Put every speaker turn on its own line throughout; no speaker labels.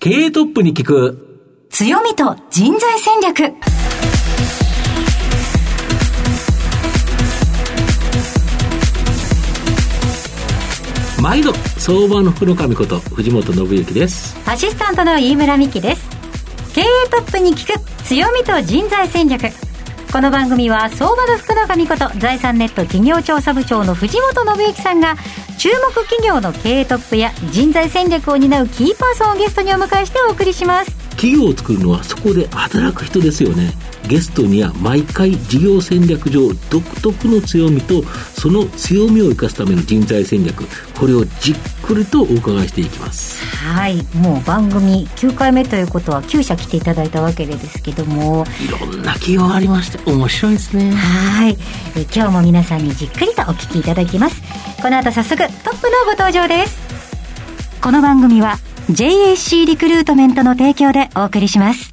経営トップに聞く。
強みと人材戦略。
毎度相場の福の神こと藤本信之です。
アシスタントの飯村美希です。経営トップに聞く強みと人材戦略この番組は相場の福永美こと財産ネット企業調査部長の藤本信之さんが注目企業の経営トップや人材戦略を担うキーパーソンをゲストにお迎えしてお送りします。
企業を作るのはそこで働く人ですよね。ゲストには毎回事業戦略上独特の強みとその強みを生かすための人材戦略。これをじっくりとお伺いしていきます。
はい。もう番組9回目ということは9社来ていただいたわけですけども。
いろんな企業がありまして面白いですね。
はい。え今日も皆さんにじっくりとお聞きいただきます。この後早速トップのご登場です。この番組は JAC リクルートメントの提供でお送りします。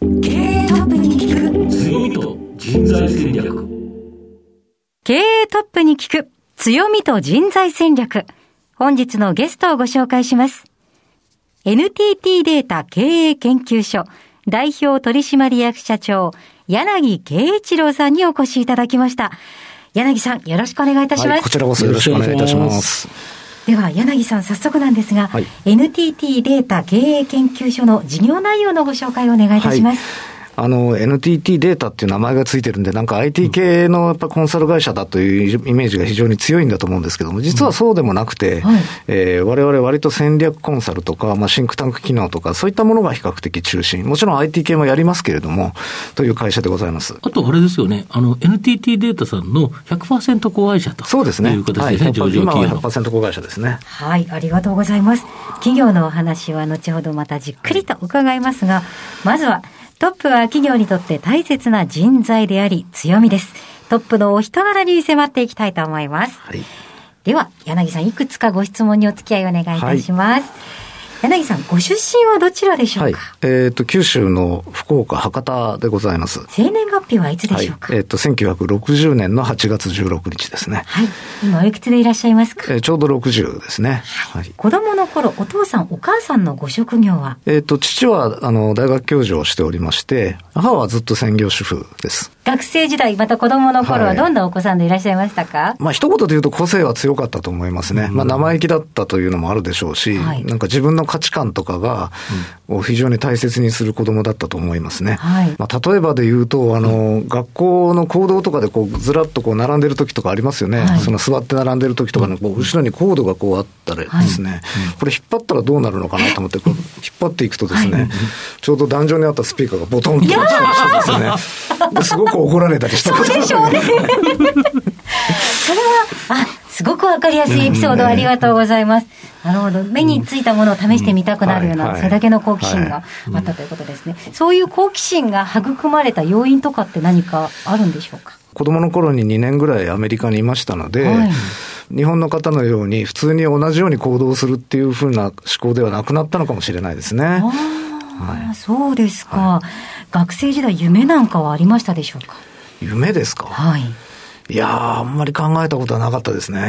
経営トップに聞く
強みと人材戦略。
経営トップに聞く強みと人材戦略。本日のゲストをご紹介します。NTT データ経営研究所代表取締役社長柳圭一郎さんにお越しいただきました。柳さんよろしくお願いいたします、
はい、こちらこそよろしくお願いいたします
では柳さん早速なんですが、はい、NTT データ経営研究所の事業内容のご紹介をお願いいたします、
はいあの、NTT データっていう名前がついてるんで、なんか IT 系のやっぱコンサル会社だというイメージが非常に強いんだと思うんですけども、実はそうでもなくて、われえー、我々割と戦略コンサルとか、まあ、シンクタンク機能とか、そういったものが比較的中心。もちろん IT 系もやりますけれども、という会社でございます。
あとあれですよね、あの、NTT データさんの100%子会社と
そうですね。
いう形ですね、はい、上場
企業の。100%子会社ですね。
はい、ありがとうございます。企業のお話は後ほどまたじっくりと伺いますが、まずは、トップは企業にとって大切な人材であり強みです。トップのお人柄に迫っていきたいと思います。はい、では、柳さん、いくつかご質問にお付き合いお願いいたします。はい柳さん、ご出身はどちらでしょうか、
はい、えっ、ー、と、九州の福岡、博多でございます。
生年月日はいつでしょうか、
はい、えっ、ー、と、1960年の8月16日ですね。
はい。今、おいくつでいらっしゃいますか、
えー、ちょうど60ですね。
はい。子供の頃、お父さん、お母さんのご職業は？
えっ、ー、と、父は、あの、大学教授をしておりまして、母はずっと専業主婦です。
学生時代、また子供の頃はどんなお子さんでいらっしゃいましたか、はい、
まあ、一言で言うと個性は強かったと思いますね。うん、まあ、生意気だったというのもあるでしょうし、はい、なんか自分の価値観とかが、を非常に大切にする子供だったと思いますね。はい、まあ、例えばで言うと、あの、学校の行動とかでこう、ずらっとこう、並んでる時とかありますよね。その座って並んでる時とかの、こう、後ろにコードがこうあったらですね、これ引っ張ったらどうなるのかなと思って、こう、引っ張っていくとですね、ちょうど壇上にあったスピーカーがボトンと落ちたりしてですね、すごく怒られたりした
そうでしょうね。それは、あ、すごくわかりやすいエピソードありがとうございます。なるほど。目についたものを試してみたくなるような、それだけの好奇心があったということですね。そういう好奇心が育まれた要因とかって何かあるんでしょうか？
子供の頃に2年ぐらいアメリカにいましたので、はい、日本の方のように普通に同じように行動するっていうふうな思考ではなくなったのかもしれないですね。はい、
そうですか、はい、学生時代夢なんかはありましたでしょうか？
夢ですか？はい。いやあんまり考えたことはなかったですね。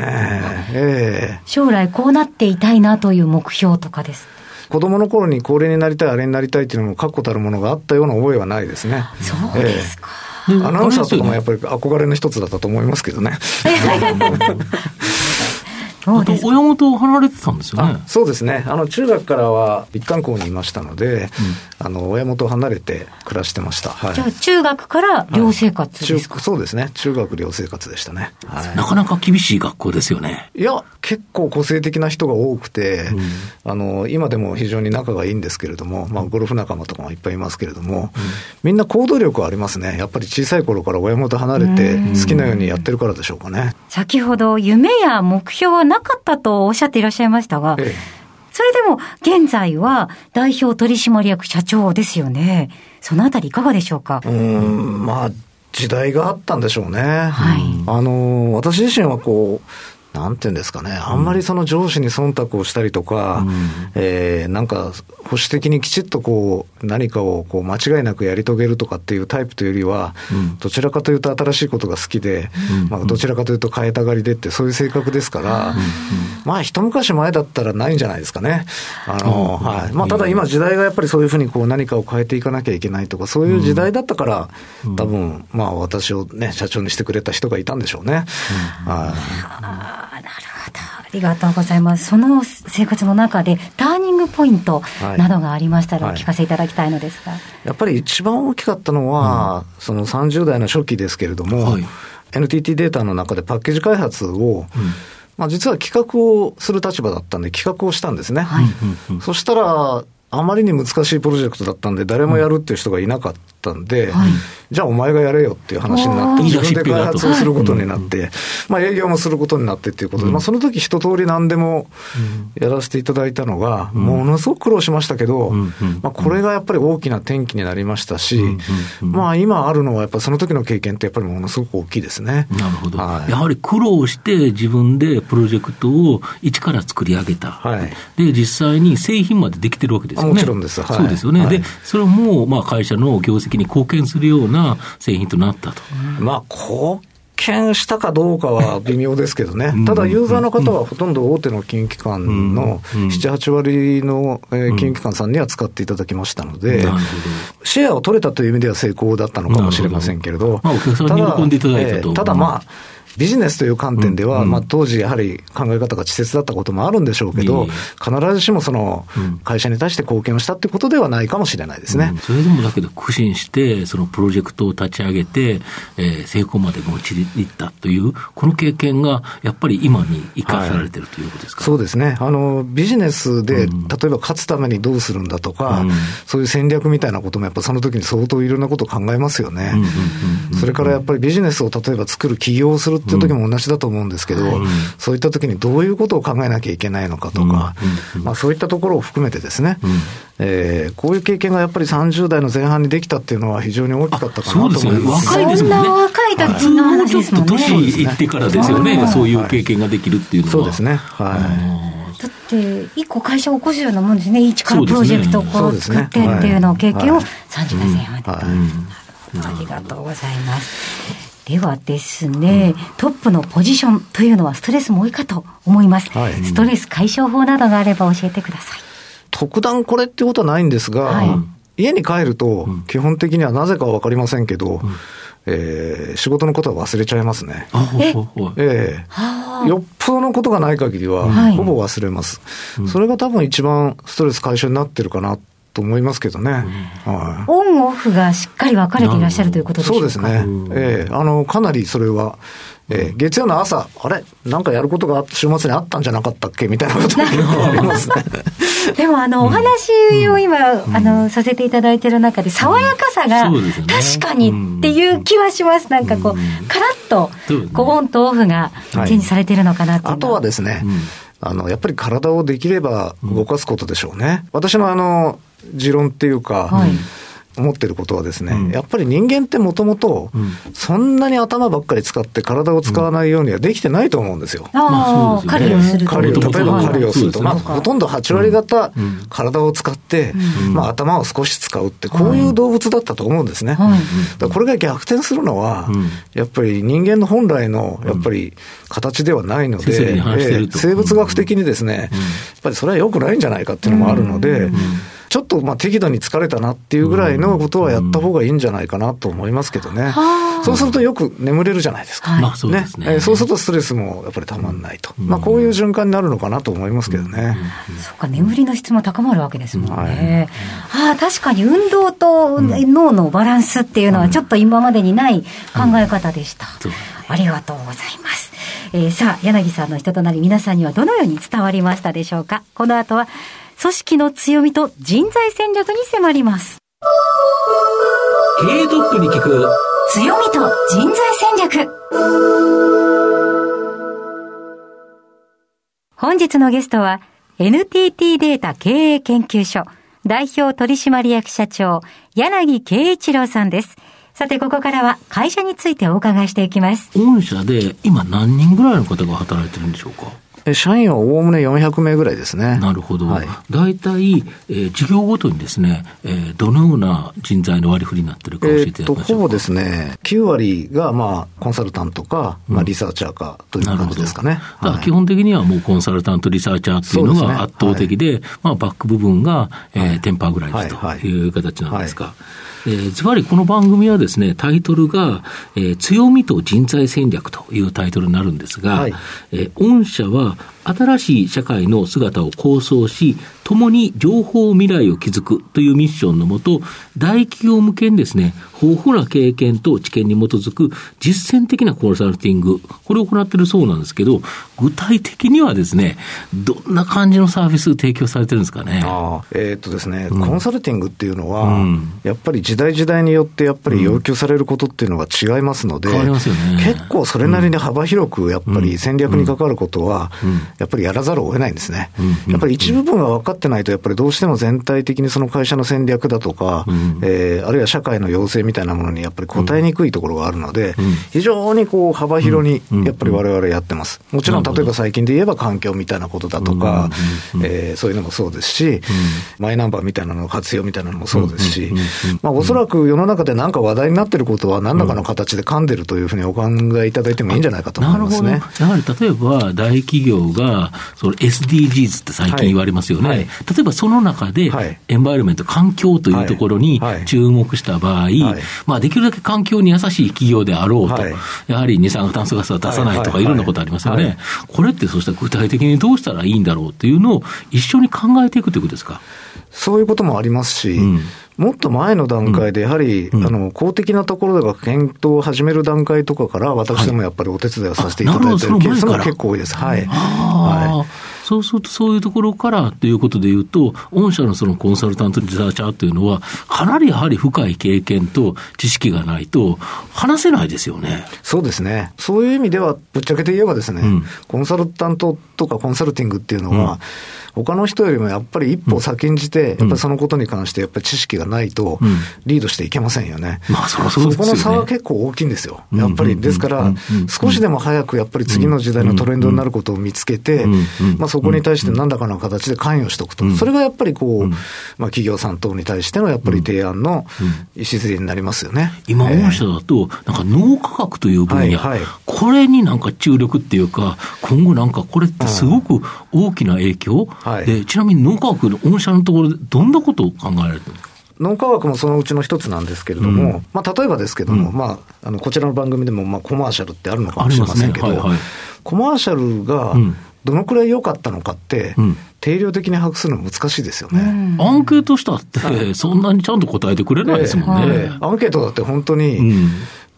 え
えー、将来こうなっていたいなという目標とかです。
子供の頃にこれになりたい、あれになりたいっていうのも確固たるものがあったような覚えはないですね。
そうですか。
えー、アナウンサーとかもやっぱり憧れの一つだったと思いますけどね。
親元を離れてたんですよね。
そうですね。あの中学からは一貫校にいましたので、うん、あの親元を離れて暮らしてました。
はい、じゃあ中学から寮生活ですか、
はい、そうですね。中学寮生活でしたね、
はい。なかなか厳しい学校ですよね。
いや、結構個性的な人が多くて、うん、あの今でも非常に仲がいいんですけれども、まあゴルフ仲間とかもいっぱいいますけれども、うん、みんな行動力はありますね。やっぱり小さい頃から親元離れて好きなようにやってるからでしょうかね。
先ほど夢や目標はなかったとおっしゃっていらっしゃいましたが、ええ、それでも現在は代表取締役社長ですよね。そのあたりいかがでしょうか？
うん、まあ、時代があったんでしょうね。はい。あの、私自身はこう、なんていうんですかね、あんまりその上司に忖度をしたりとか、うん、えー、なんか保守的にきちっとこう何かをこう間違いなくやり遂げるとかっていうタイプというよりは、うん、どちらかというと新しいことが好きで、うん、まあ、どちらかというと変えたがりでって、そういう性格ですから、まあ一昔前だったらないんじゃないですかね。あのはい。まあ、ただ今、時代がやっぱりそういうふうにこう何かを変えていかなきゃいけないとか、そういう時代だったから、多分まあ私を、ね、社長にしてくれた人がいたんでしょうね。はい
なるほど。ありがとうございます。その生活の中で、ターニングポイントなどがありましたら、お聞かせいただきたいのですが、はいはい、
やっぱり一番大きかったのは、うん、その30代の初期ですけれども、はい、NTT データの中でパッケージ開発を、うん。まあ、実は企画をする立場だったんで、企画をしたんですね。はい、そしたら、あまりに難しいプロジェクトだったんで、誰もやるっていう人がいなかったんで、はい、じゃあお前がやれよっていう話になって、自分で開発をすることになって、まあ営業もすることになってっていうことで、まあその時一通り何でもやらせていただいたのが、ものすごく苦労しましたけど、まあこれがやっぱり大きな転機になりましたし、まあ今あるのはやっぱその時の経験ってやっぱりものすごく大きいですね。
なるほど。はい、やはり苦労して自分でプロジェクトを一から作り上げた。はい、で、実際に製品までできてるわけですよね。
もちろんです。
はい、そうですよね。で、それもまあ会社の業績に貢献するような製品となったと。
まあ、貢献したかどうかは 微妙ですけどね、ただユーザーの方はほとんど大手の金融機関の7、8割の金融機関さんには使っていただきましたので、シェアを取れたという意味では成功だったのかもしれませんけれど、
まあ、お客さんに喜んでいただいたと。
ただまあビジネスという観点では、うん、まあ、当時やはり考え方が稚拙だったこともあるんでしょうけど、必ずしもその会社に対して貢献をしたってことではないかもしれないですね。うん、
それでもだけど苦心して、そのプロジェクトを立ち上げて、えー、成功まで持ちいったという、この経験がやっぱり今に生かされてる、はい、ということですか、
そうですね。あの、ビジネスで、例えば勝つためにどうするんだとか、うん、そういう戦略みたいなこともやっぱその時に相当いろんなことを考えますよね。それからやっぱりビジネスを例えば作る起業をするっていう時も同じだと思うんですけど、そういった時にどういうことを考えなきゃいけないのかとか、まあ、そういったところを含めてですね、えー、こういう経験がやっぱり30代の前半にできたっていうのは非常に大きかったかなと思います。
若いですもんね。
若い時の話ですもんね。
年いってからですよね、そういう経験ができるっていうのは。
そうですね。はい。
だって、一個会社を起こすようなもんですね。一からプロジェクトをこう作ってっていうのを経験を30代前半で。ありがとうございます。ではですね、うん、トップのポジションというのはストレスも多いかと思います。はい、ストレス解消法などがあれば教えてください。
特段これってことはないんですが、はい、家に帰ると、基本的にはなぜかはわかりませんけど、うん、えー、仕事のことは忘れちゃいますね。え？えー、よっぽどのことがない限りは、ほぼ忘れます、はい、それが多分一番ストレス解消になってるかなと思いますけどね、
はい、オンオフがしっかり分かれていらっしゃるということでしょうか。
そうですね、ええ。ー、あのかなりそれは、えー、月曜の朝、あれ？なんかやることが週末にあったんじゃなかったっけ？みたいなことが ありますね。
でもあの、お話を今、あの、させていただいている中で、爽やかさが、確かにっていう気はします。なんかこう、カラッと、こう、オンとオフがチェンジされてるのかなって
あとはですね、あの、やっぱり体をできれば動かすことでしょうね。私のあの、持論っていうか、はい。思ってることはですね、うん、やっぱり人間ってもともと、そんなに頭ばっかり使って体を使わないようにはできてないと思うんですよ。
ああ、狩りをする
と。狩りを、例えば狩りをすると、まあ、ほとんど8割方、体を使って、まあ、頭を少し使うって、こういう動物だったと思うんですね。これが逆転するのは、やっぱり人間の本来の、やっぱり形ではないので、生物学的にですね、やっぱりそれは良くないんじゃないかっていうのもあるので、ちょっとまあ適度に疲れたなっていうぐらいのことはやった方がいいんじゃないかなと思いますけどね。そうするとよく眠れるじゃないですか。
まあそうですね。
ねそうするとストレスもやっぱりたまんないと。まあこういう循環になるのかなと思いますけどね。
そうか、眠りの質も高まるわけですもんね。ああ、確かに運動と脳のバランスっていうのはちょっと今までにない考え方でした。ありがとうございます。えー、さあ、柳さんの人となり皆さんにはどのように伝わりましたでしょうか？この後は組織の強みと人材戦略に迫ります。
経営トップに聞く
強みと人材戦略。本日のゲストは NTT データ経営研究所代表取締役社長柳慶一郎さんです。さて、ここからは会社についてお伺いしていきます。
御社で今何人ぐらいの方が働いてるんでしょうか？
社員はおおむね400名ぐらいですね。
なるほど。はい、大体、えー、事業ごとにですね、えー、どのような人材の割り振りになってるか教えていただきましょうか。
ほぼですね、9割が、まあ、コンサルタントか、まあ、リサーチャーかという感じですかね。
だから基本的にはもうコンサルタント、リサーチャーっていうのが圧倒的で、でねはい、まあ、バック部分が、えー、テンパーぐらいという形なんですか。はいえー、ずばりこの番組はですね、タイトルが、えー、強みと人材戦略というタイトルになるんですが、はい、えー、御社は新しい社会の姿を構想し、共に情報未来を築くというミッションのもと、大企業向けにですね、豊富な経験と知見に基づく実践的なコンサルティング、これを行っているそうなんですけど、具体的にはですね、どんな感じのサービス提供されてるんですかね？
えー、っとですね、うん、コンサルティングっていうのは、うん、やっぱり時代時代によってやっぱり要求されることっていうのが違いますので、
うん、結
構それなりに幅広くやっぱり戦略に関わることは、やっぱりやらざるを得ないんですね。やっぱり一部分が分かってないと、やっぱりどうしても全体的にその会社の戦略だとか、うん、えー、あるいは社会の要請みたいなものにやっぱり答えにくいところがあるので、うん、非常にこう幅広にやっぱりわれわれやってます。もちろん、例えば最近で言えば環境みたいなことだとか、えー、そういうのもそうですし、マイナンバーみたいなのの活用みたいなのもそうですし、まあ、おそらく世の中で何か話題になってることは、何らかの形で噛んでるというふうにお考えいただいてもいいんじゃないかと思いますね。
やはり例えば、大企業がその SDGs って最近言われますよね。はい。はい、例えばその中で、エンバイロメント、環境というところに注目した場合、まあ、できるだけ環境に優しい企業であろうと、やはり二酸化炭素ガスは出さないとか、い。ろんなことありますよね。これってそうしたら具体的にどうしたらいいんだろうっていうのを一緒に考えていくということですか？
そういうこともありますし、うん。もっと前の段階で、やはり、うん、あの公的なところが検討を始める段階とかから、私どもやっぱりお手伝いをさせていただいているケースが結構多いです。はい。はい
そうすると、そういうところからということでいうと、御社のそのコンサルタントリサーチャーというのは、かなりやはり深い経験と知識がないと、話せないですよね。
そうですね。そういう意味では、ぶっちゃけて言えばですね、うん、コンサルタントとかコンサルティングっていうのは、うん他の人よりもやっぱり一歩先んじて、やっぱりそのことに関してやっぱり知識がないと、リードしていけませんよね。
まあ、そそ
この差は結構大きいんですよ。やっぱり、ですから、少しでも早くやっぱり次の時代のトレンドになることを見つけて、まあそこに対して何らかの形で関与しておくと。それがやっぱりこう、まあ企業さん等に対してのやっぱり提案の礎になりますよね。
今、御社だと、なんか脳科学という分野、これになんか注力っていうか、今後なんかこれってすごく大きな影響、はい、で、ちなみに脳科学の御社のところでどんなことを考えられてるんですか
脳科学もそのうちの一つなんですけれども、うん、まあ、例えばですけども、うん、まあ、あのこちらの番組でも、まあ、コマーシャルってあるのかもしれませんけど、ねはいはい、コマーシャルがどのくらい良かったのかって、うん、定量的に把握するの難しいですよね。
アンケートしたって、そんなにちゃんと答えてくれないですもんね。え
ー、アンケートだって本当に、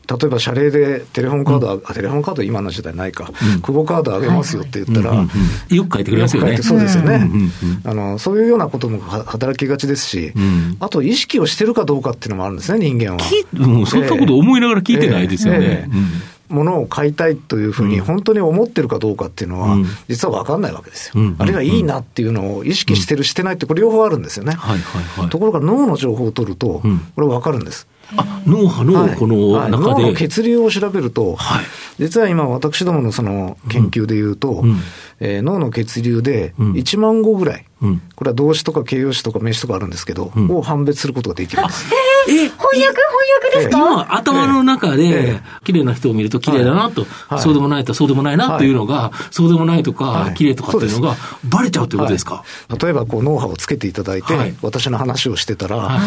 例えば謝礼でテレフォンカード、うん、あテレフォンカード今の時代ないか、うん、久保カードあげますよって言ったら、よ
く書いてくれますよね。
そうですよね、あの。そういうようなことも働きがちですし、あと意識をしてるかどうかっていうのもあるんですね、人間は。
もうそんなこと思いながら聞いてないですよね。
ものを買いたいというふうに本当に思ってるかどうかっていうのは、実は分かんないわけですよ。あるいはいいなっていうのを意識してる、してないって、これ両方あるんですよね。ところが脳の情報を取ると、これ分かるんです。
あ脳波のこの中で、
はい、血流を調べると、はい、実は今、私どものその研究でいうと、うん。えー、脳の血流で1万語ぐらい、うん、これは動詞とか形容詞とか名詞とかあるんですけど、うん、を判別することができるんです。
えー、翻訳翻訳ですか、
今、頭の中で、綺麗な人を見ると綺麗だなと、はい、そうでもないとそうでもないなってい。うのが、そうでもないとか、綺麗とかっていうのが、バレちゃうということですか、
例えば、こう、脳波をつけていただいて、私の話をしてたら、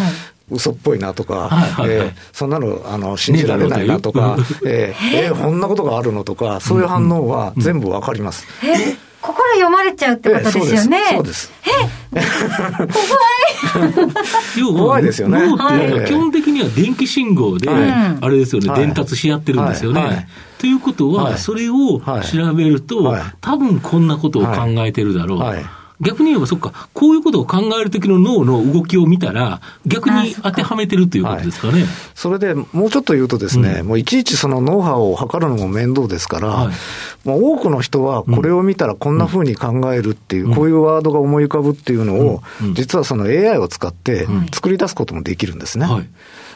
嘘っぽいなとか、えー、そんなのあの信じられないなとか、えー、えー、こんなことがあるのとか、そういう反応は全部わかります。
え？心読まれちゃうってことですよね。
そうです。
え怖
い。怖い。ですよね。
基本的には電気信号で、あれですよね、伝達し合ってるんですよね。ということは、それを調べると、多分こんなことを考えてるだろう。逆に言えば、そっか、こういうことを考えるときの脳の動きを見たら、逆に当てはめてるということですかね。はい、
それでもうちょっと言うとですね、うん、もういちいちその脳波を測るのも面倒ですから、はい、もう多くの人はこれを見たらこんなふうに考えるっていう、うん、こういうワードが思い浮かぶっていうのを、実はその AI を使って作り出すこともできるんですね。はい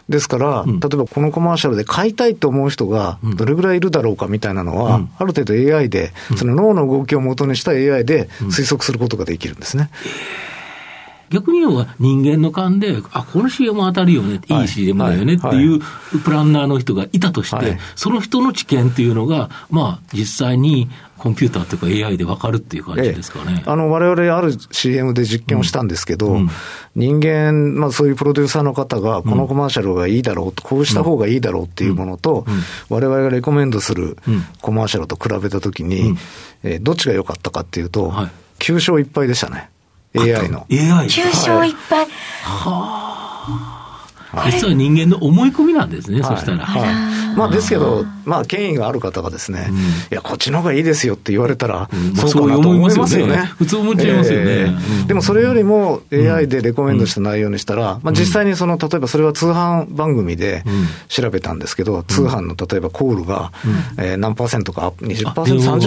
ですから、例えばこのコマーシャルで買いたいと思う人がどれぐらいいるだろうかみたいなのは、ある程度 AI で、その脳の動きを元にした AI で推測することができるんですね。
逆に言えば人間の勘で、あ、この CM 当たるよね、い。い CM だよねっていうプランナーの人がいたとして、その人の知見っていうのが、まあ、実際にコンピューターというか AI で分かるっていう感じですかね。ええ、あの、
我々ある CM で実験をしたんですけど、うん。うん、人間、まあそういうプロデューサーの方が、このコマーシャルがいいだろうと、こうした方がいいだろうっていうものと、我々がレコメンドするコマーシャルと比べたときに、えー、どっちが良かったかっていうと、はい、9勝1敗でしたね。AI の。
AI。
9勝1敗。は
あ。実は人間の思い込みなんですね、そしたら。
まあ、ですけど、まあ、権威がある方がですね、いや、こっちの方がいいですよって言われたら、そうかなと思いますよね。
普通思っちゃいますよね。
でも、それよりも AI でレコメンドした内容にしたら、まあ、実際にその、例えばそれは通販番組で調べたんですけど、通販の例えばコールが、え何パーセントかアップ、20%、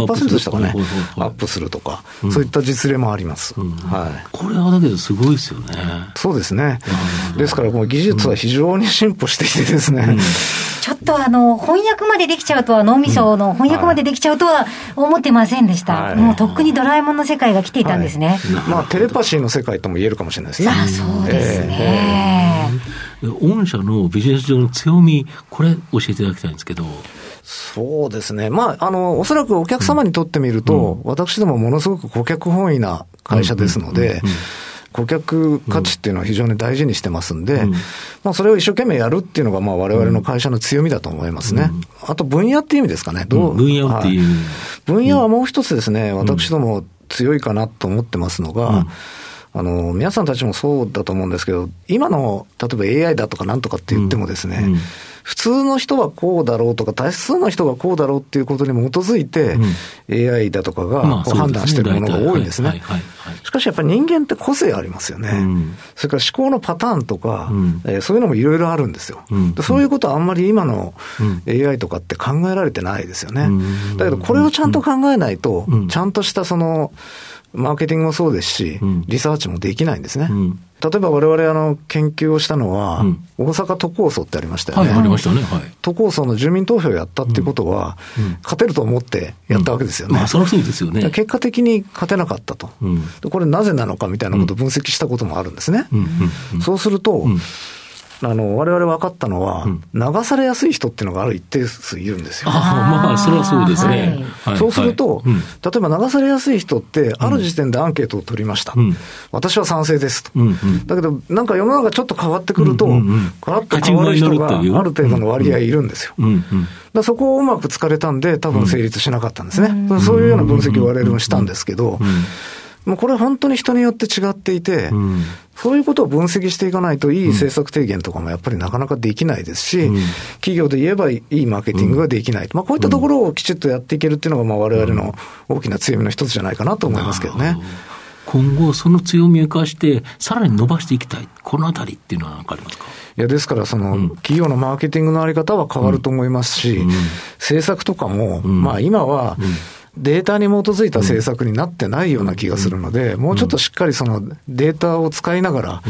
30%でしたかね、アップするとか、そういった実例もあります。はい。
これはだけどすごいですよね。
そうですね。ですから、もう技術は非常に進歩していてですね、
ちょっとあの、翻訳までできちゃうとは、脳みその翻訳までできちゃうとは思ってませんでした。はい、もうとっくにドラえもんの世界が来ていたんですね。
はい、まあ、テレパシーの世界とも言えるかもしれないですね。
あそうですね。
えー、御社のビジネス上の強み、これ教えていただきたいんですけど。
そうですね。まあ、あの、おそらくお客様にとってみると、うん、私どもものすごく顧客本位な会社ですので、顧客価値っていうのは非常に大事にしてますんで、うん、まあ、それを一生懸命やるっていうのが、まあ、われの会社の強みだと思いますね。うん、あと、分野っていう意味ですかね。
どう、分野っていう、はい、
分野はもう一つですね、私ども強いかなと思ってますのが、あの、皆さんたちもそうだと思うんですけど、今の、例えば AI だとかなんとかって言ってもですね、普通の人はこうだろうとか、多数の人がこうだろうっていうことに基づいて、AI だとかが判断してるものが多いんですね。しかしやっぱり人間って個性ありますよね。それから思考のパターンとか、えそういうのもいろいろあるんですよ。そういうことはあんまり今の AI とかって考えられてないですよね。だけどこれをちゃんと考えないと、ちゃんとしたその、マーケティングもそうですし、リサーチもできないんですね。例えば我々あの研究をしたのは、大阪都構想ってありましたよね。
はい、ありましたね。はい。
都構想の住民投票をやったってことは、勝てると思ってやったわけですよね。
まあ、そりゃそうですよね。
結果的に勝てなかったと。これなぜなのかみたいなことを分析したこともあるんですね。そうすると、あの、我々分かったのは、流されやすい人っていうのがある一定数いるんですよ。
あまあ、それはそうですね。
はい、そうすると、例えば流されやすい人って、ある時点でアンケートを取りました。私は賛成ですと。だけど、なんか世の中ちょっと変わってくると、ガラッと変わる人がある程度の割合いるんですよ。だそこをうまく突かれたんで、多分成立しなかったんですね。そういうような分析を我々もしたんですけど、もうこれ本当に人によって違っていて、うん、そういうことを分析していかないと、いい政策提言とかもやっぱりなかなかできないですし、うん、企業で言えばいいマーケティングができない。まあ、こういったところをきちっとやっていけるっていうのが、まあ、我々の大きな強みの一つじゃないかなと思いますけどね。
今後、その強みを生かして、さらに伸ばしていきたい、このあたりっていうのは何かありますか？
いや、ですから、その、企業のマーケティングのあり方は変わると思いますし、政策とかも、まあ今は、データに基づいた政策になってないような気がするので、もうちょっとしっかりそのデータを使いながら、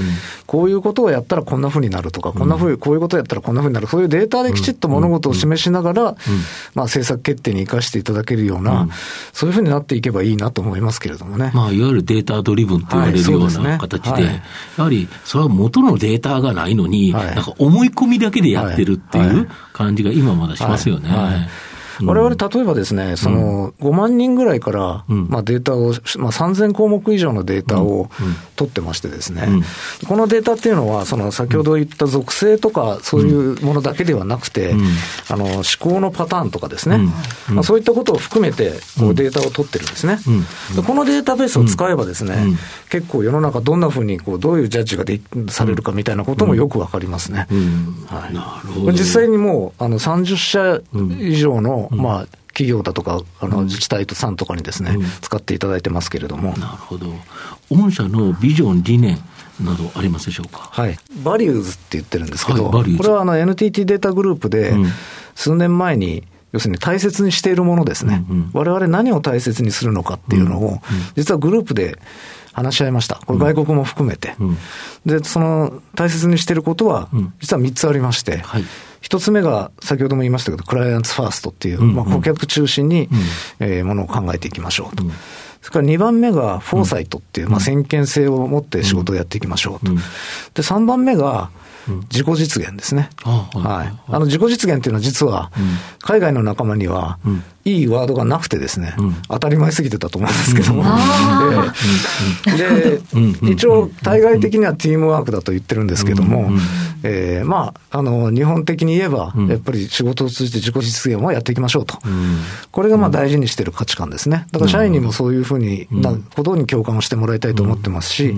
こういうことをやったらこんなふうになるとか、こんなふう、こういうことをやったらこんなふうになる、そういうデータできちっと物事を示しながら、まあ政策決定に生かしていただけるような、そういうふうになっていけばいいなと思いますけれどもね。
まあ、いわゆるデータドリブンと言われるような形で、やはりそれは元のデータがないのに、なんか思い込みだけでやってるっていう感じが今まだしますよね。
われわれ例えばですね、その5万人ぐらいから、まあ、データを、まあ、3000項目以上のデータを取ってましてですね、このデータっていうのは、その先ほど言った属性とか、そういうものだけではなくて、あの思考のパターンとかですね、まあ、そういったことを含めてこうデータを取ってるんですね。このデータベースを使えばですね、結構世の中どんなふうにこうどういうジャッジがでされるかみたいなこともよくわかりますね。はい、実際にもうあの30社以上のまあ、企業だとか、あの自治体さんとかにですね、うん、使っていただいてますけれども。
なるほど。御社のビジョン、理念などありますでしょうか？
はい。バリューズって言ってるんですけど、はい、これはあの NTT データグループで、数年前に、要するに大切にしているものですね。われわれ何を大切にするのかっていうのを、実はグループで話し合いました。これ外国も含めて。で、その大切にしていることは、実は3つありまして、はい一つ目が、先ほども言いましたけど、クライアンツファーストっていう、まあ、顧客中心に、えー、ものを考えていきましょうと。それから2番目が、フォーサイトっていう、まあ、先見性を持って仕事をやっていきましょうと。で、3番目が、自己実現ですね。はい。あの、自己実現っていうのは実は、海外の仲間には、いいワードがなくてですね、当たり前すぎてたと思うんですけども。で、一応、対外的にはティームワークだと言ってるん。ですけども、えまあ、あの、日本的に言えば、やっぱり仕事を通じて自己実現をやっていきましょうと。これがまあ大事にしてる価値観ですね。だから社員にもそういうふうになことに共感をしてもらいたいと思ってますし、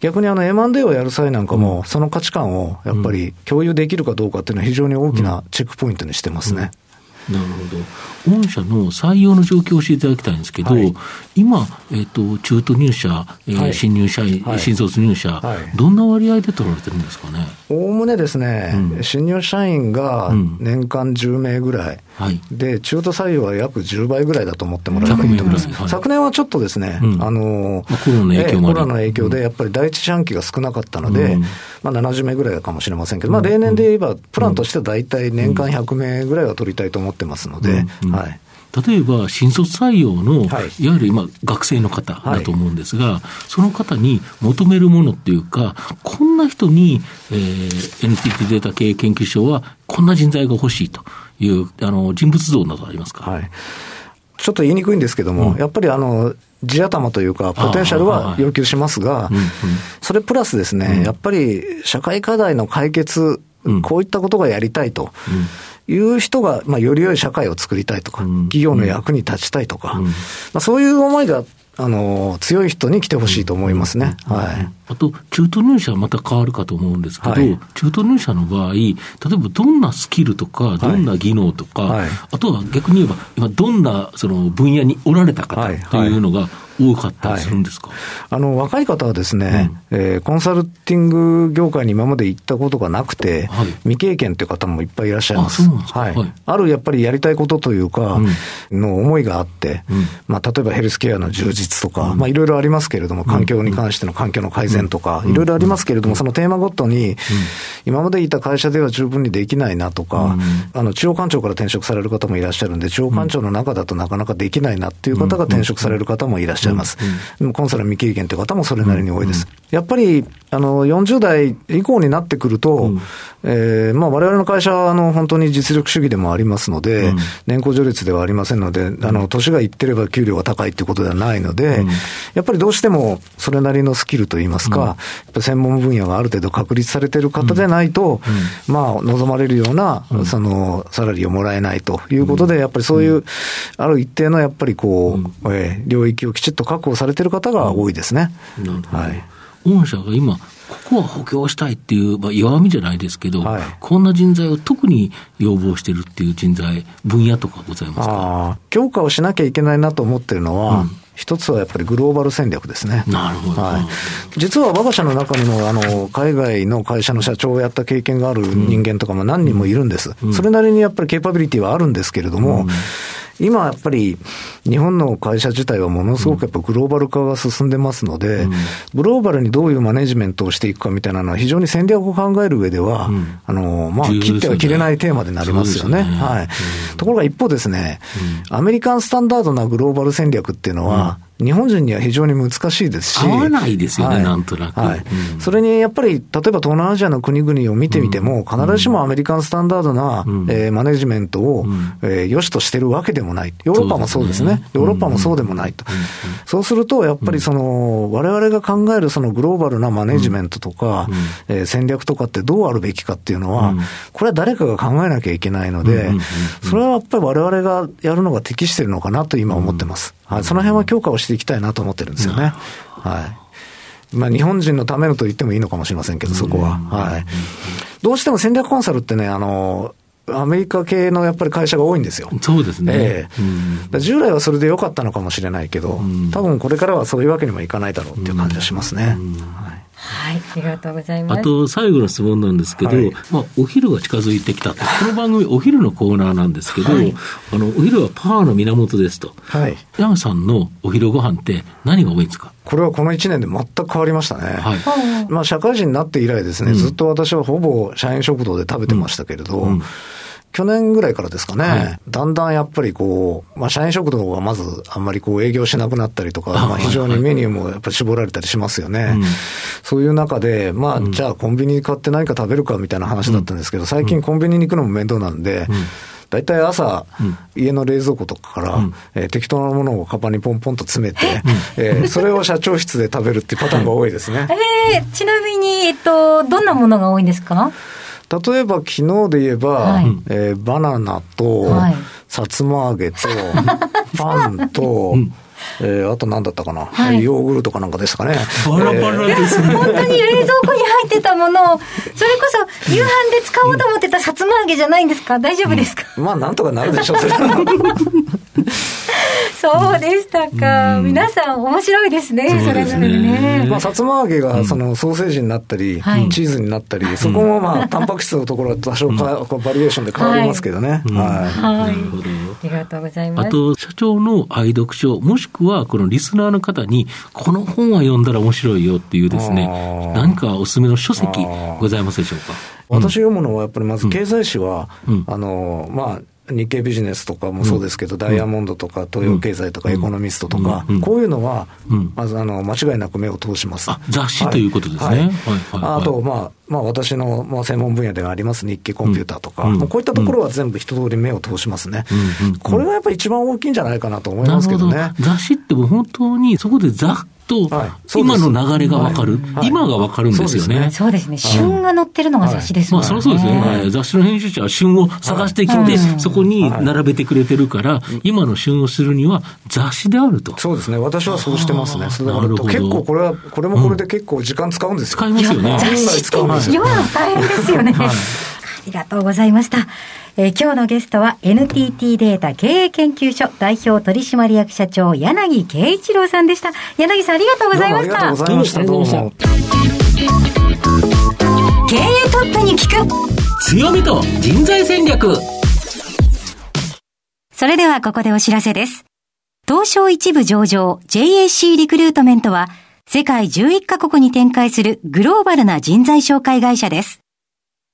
逆にあの M&A をやる際なん。かも、その価値観をやっぱり共有できるかどうかっていうのは非常に大きなチェックポイントにしてますね。
なるほど。御社の採用の状況を教えていただきたいんですけど、はい、今、えっ、ー、と、中途入社、えー、はい、新入社員、はい、新卒入社、どんな割合で取られてるんですかね？
おおむねですね、うん、新入社員が年間10名ぐらい、はい、で、中途採用は約10倍ぐらいだと思ってもらえばいいと思います。はい、昨年はちょっとですね、うん、あの、
コロナの影響
コロナの影響で、やっぱり第一四半期が少なかったので、うん、まあ70名ぐらいかもしれませんけど、まあ例年で言えば、プランとしては大体年間100名ぐらいは取りたいと思ってますので、はい。
例えば新卒採用の、はい、いわゆる今、学生の方だと思うんですが、はい、その方に求めるものっていうか、こんな人に、えー、NTT データ経営研究所は、こんな人材が欲しいというあの人物像などありますか、はい、
ちょっと言いにくいんですけども、うん、やっぱりあの地頭というか、ポテンシャルは要求しますが、それプラスですね、うん、やっぱり社会課題の解決、うん、こういったことがやりたいと。いう人が、まあ、より良い社会を作りたいとか、企業の役に立ちたいとか、まあ、そういう思いがあの、強い人に来てほしいと思いますね。はい。
あと、中途入社はまた変わるかと思うんですけど、はい、中途入社の場合、例えばどんなスキルとか、どんな技能とか、はい、あとは逆に言えば、今どんなその分野におられた方というのが、多かったりするんですか、はい、
あの若い方はですね、うん、えー、コンサルティング業界に今まで行ったことがなくて、はい、未経験という方もいっぱいいらっしゃいます。あはい、あるやっぱりやりたいことというか、の思いがあって、うん、まあ、例えばヘルスケアの充実とか、まあ、いろいろありますけれども、環境に関しての環境の改善とか、いろいろありますけれども、そのテーマごとに、今までいた会社では十分にできないなとか、あの、中央官庁から転職される方もいらっしゃるんで、中央官庁の中だとなかなかできないなっていう方が転職される方もいらっしゃいます。コンサル未経験という方もそれなりに多いです。やっぱり、あの、40代以降になってくると、うん、えー、まあ我々の会社は、あの、本当に実力主義でもありますので、うん、年功序列ではありませんので、あの、年がいってれば給料が高いっていうことではないので、うん、やっぱりどうしてもそれなりのスキルといいますか、うん、専門分野がある程度確立されている方でないと、まあ、望まれるような、その、サラリーをもらえないということで、やっぱりそういう、ある一定のやっぱりこう、えー、領域をきちっと確保されている方が多いですね。はい。
御社が今、ここは補強したいっていう、まあ、弱みじゃないですけど、はい、こんな人材を特に要望してるっていう人材、分野とかございますか？
強化をしなきゃいけないなと思ってるのは、うん一つはやっぱりグローバル戦略ですね。
なるほど。はい。
実は我が社の中にも、あの、海外の会社の社長をやった経験がある人間とかも何人もいるんです。うん、それなりにやっぱりケーパビリティはあるんですけれども、うん今やっぱり日本の会社自体はものすごくやっぱグローバル化が進んでますので、うん、グローバルにどういうマネジメントをしていくかみたいなのは非常に戦略を考える上では、うん、あの、まあ、切っては切れないテーマでなりますよね。はい、うん、ところが一方ですね、アメリカンスタンダードなグローバル戦略っていうのは、日本人には非常に難しいですし。
合わないですよね、はい、なんとなく。はい、
うん、それにやっぱり、例えば東南アジアの国々を見てみても、必ずしもアメリカンスタンダードな、うん、えー、マネジメントを、うん、えー、良しとしてるわけでもない。ヨーロッパもそうですね。すねヨーロッパもそうでもないと。そうすると、やっぱりその、我々が考えるそのグローバルなマネジメントとか、うん、えー、戦略とかってどうあるべきかっていうのは、これは誰かが考えなきゃいけないので、それはやっぱり我々がやるのが適してるのかなと今思ってます。はい、その辺は強化をしていきたいなと思ってるんですよね。はい。まあ、日本人のためのと言ってもいいのかもしれませんけど、そこは。はい。どうしても戦略コンサルってね、あの、アメリカ系のやっぱり会社が多いんですよ。
そうですね。え
えー、従来はそれで良かったのかもしれないけど、多分これからはそういうわけにもいかないだろうっていう感じがしますね。はい
はい、ありがとうございます。
あと、最後の質問なんですけど、はい、まあ、お昼が近づいてきたこの番組、お昼のコーナーなんですけど、はい、あの、お昼はパワーの源ですと。はい。山さんのお昼ご飯って何が多いんですか？
これはこの1年で全く変わりましたね。はい。まあ、社会人になって以来ですね、うん、ずっと私はほぼ社員食堂で食べてましたけれど、うんうん去年ぐらいからですかね、はい、だんだんやっぱりこう、まあ、社員食堂はまずあんまりこう営業しなくなったりとか、まあ、非常にメニューもやっぱり絞られたりしますよね。そういう中で、まあ、じゃあコンビニに買って何か食べるかみたいな話だったんですけど、最近コンビニに行くのも面倒なんで、大体朝、うん、家の冷蔵庫とかから、うん、えー、適当なものをカバンにポンポンと詰めて、えー、それを社長室で食べるっていうパターンが多いですね。
えー、ちなみに、えっと、どんなものが多いんですか？
例えば昨日で言えば、はい、えー、バナナと、はい、さつま揚げと、パンと、うんえー、あと何だったかな、はい、ヨーグルトかなんかですかね。
バラバラですね。
本当に冷蔵庫に入ってたものを、それこそ夕飯で使おうと思ってたさつま揚げじゃないんですか？大丈夫ですか、
うん、まあ、なんとかなるでしょう、
そうでしたか。うん、皆さん面白いですね、それぞれね。
まあ、さつま揚げがそのソーセージになったり、うん、チーズになったり、そこもまあ、タンパク質のところは多少か、うん、バリエーションで変わりますけどね。はい。
はい。ありがとうございます。
あと、社長の愛読書、もしくはこのリスナーの方に、この本は読んだら面白いよっていうですね、何かおすすめの書籍ございますでしょうか？
私読むのはやっぱりまず経済誌は、あの、まあ、日経ビジネスとかもそうですけど、うん、ダイヤモンドとか東洋経済とかエコノミストとか、うん、こういうのは、まずあの間違いなく目を通します。
雑誌ということですね。
あと、まあ、まあ、私の、まあ、専門分野であります。日経コンピューターとか、うん、こういったところは全部一通り目を通しますね、これがやっぱり一番大きいんじゃないかなと思いますけどね。
雑誌っても本当にそこでざっと、今の流れがわかる、今がわかるんですよね。
そうですね。旬が載ってるのが雑誌ですもんね。
まあ、そりゃそうですね。雑誌の編集者は旬を探してきて、そこに並べてくれてるから、今の旬をするには雑誌であると。
そうですね。私はそうしてますね。なるほど。結構これは、これもこれで結構時間使うんですよ。
使いますよね。
雑誌使うんですよ。大変ですよね。ありがとうございました。えー、今日のゲストは NTT データ経営研究所代表取締役社長柳圭一郎さんでした。柳さんありがとうございました。ありがとうございました。どうも。経営トップに聞く
強みと人材戦略
それではここでお知らせです。東証一部上場 JAC リクルートメントは世界11カ国に展開するグローバルな人材紹介会社です。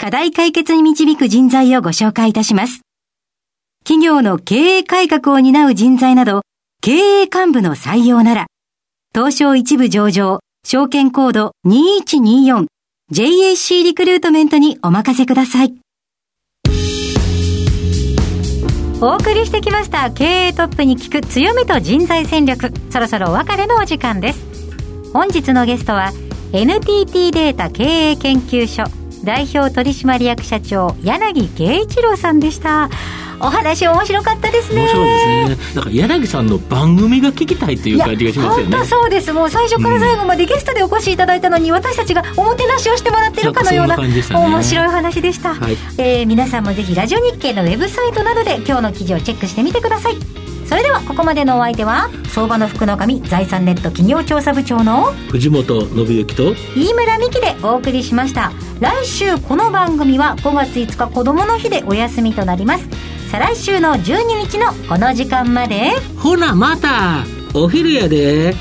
課題解決に導く人材をご紹介いたします。企業の経営改革を担う人材など、経営幹部の採用なら、東証一部上場、証券コード 2124JAC リクルートメントにお任せください。お送りしてきました経営トップに聞く強みと人材戦略。そろそろお別れのお時間です。本日のゲストは NTT データ経営研究所代表取締役社長柳圭一郎さんでした。お話面白かったですね。
面白いですね。だから柳さんの番組が聞きたいという感じがしますよね。
本当そうです。もう最初から最後までゲストでお越しいただいたのに、うん、私たちがおもてなしをしてもらってるかのような、ね、面白い話でした、はい、えー、皆さんもぜひラジオ日経のウェブサイトなどで今日の記事をチェックしてみてくださいそれではここまでのお相手は相場の福の神財産ネット企業調査部長の
藤本信之と
飯村美希でお送りしました。来週この番組は5月5日子どもの日でお休みとなります。再来週の12日のこの時間まで。
ほなまたお昼やで。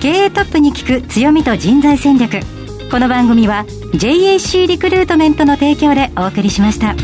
経営トップに聞く強みと人材戦略。この番組は JAC リクルートメントの提供でお送りしました。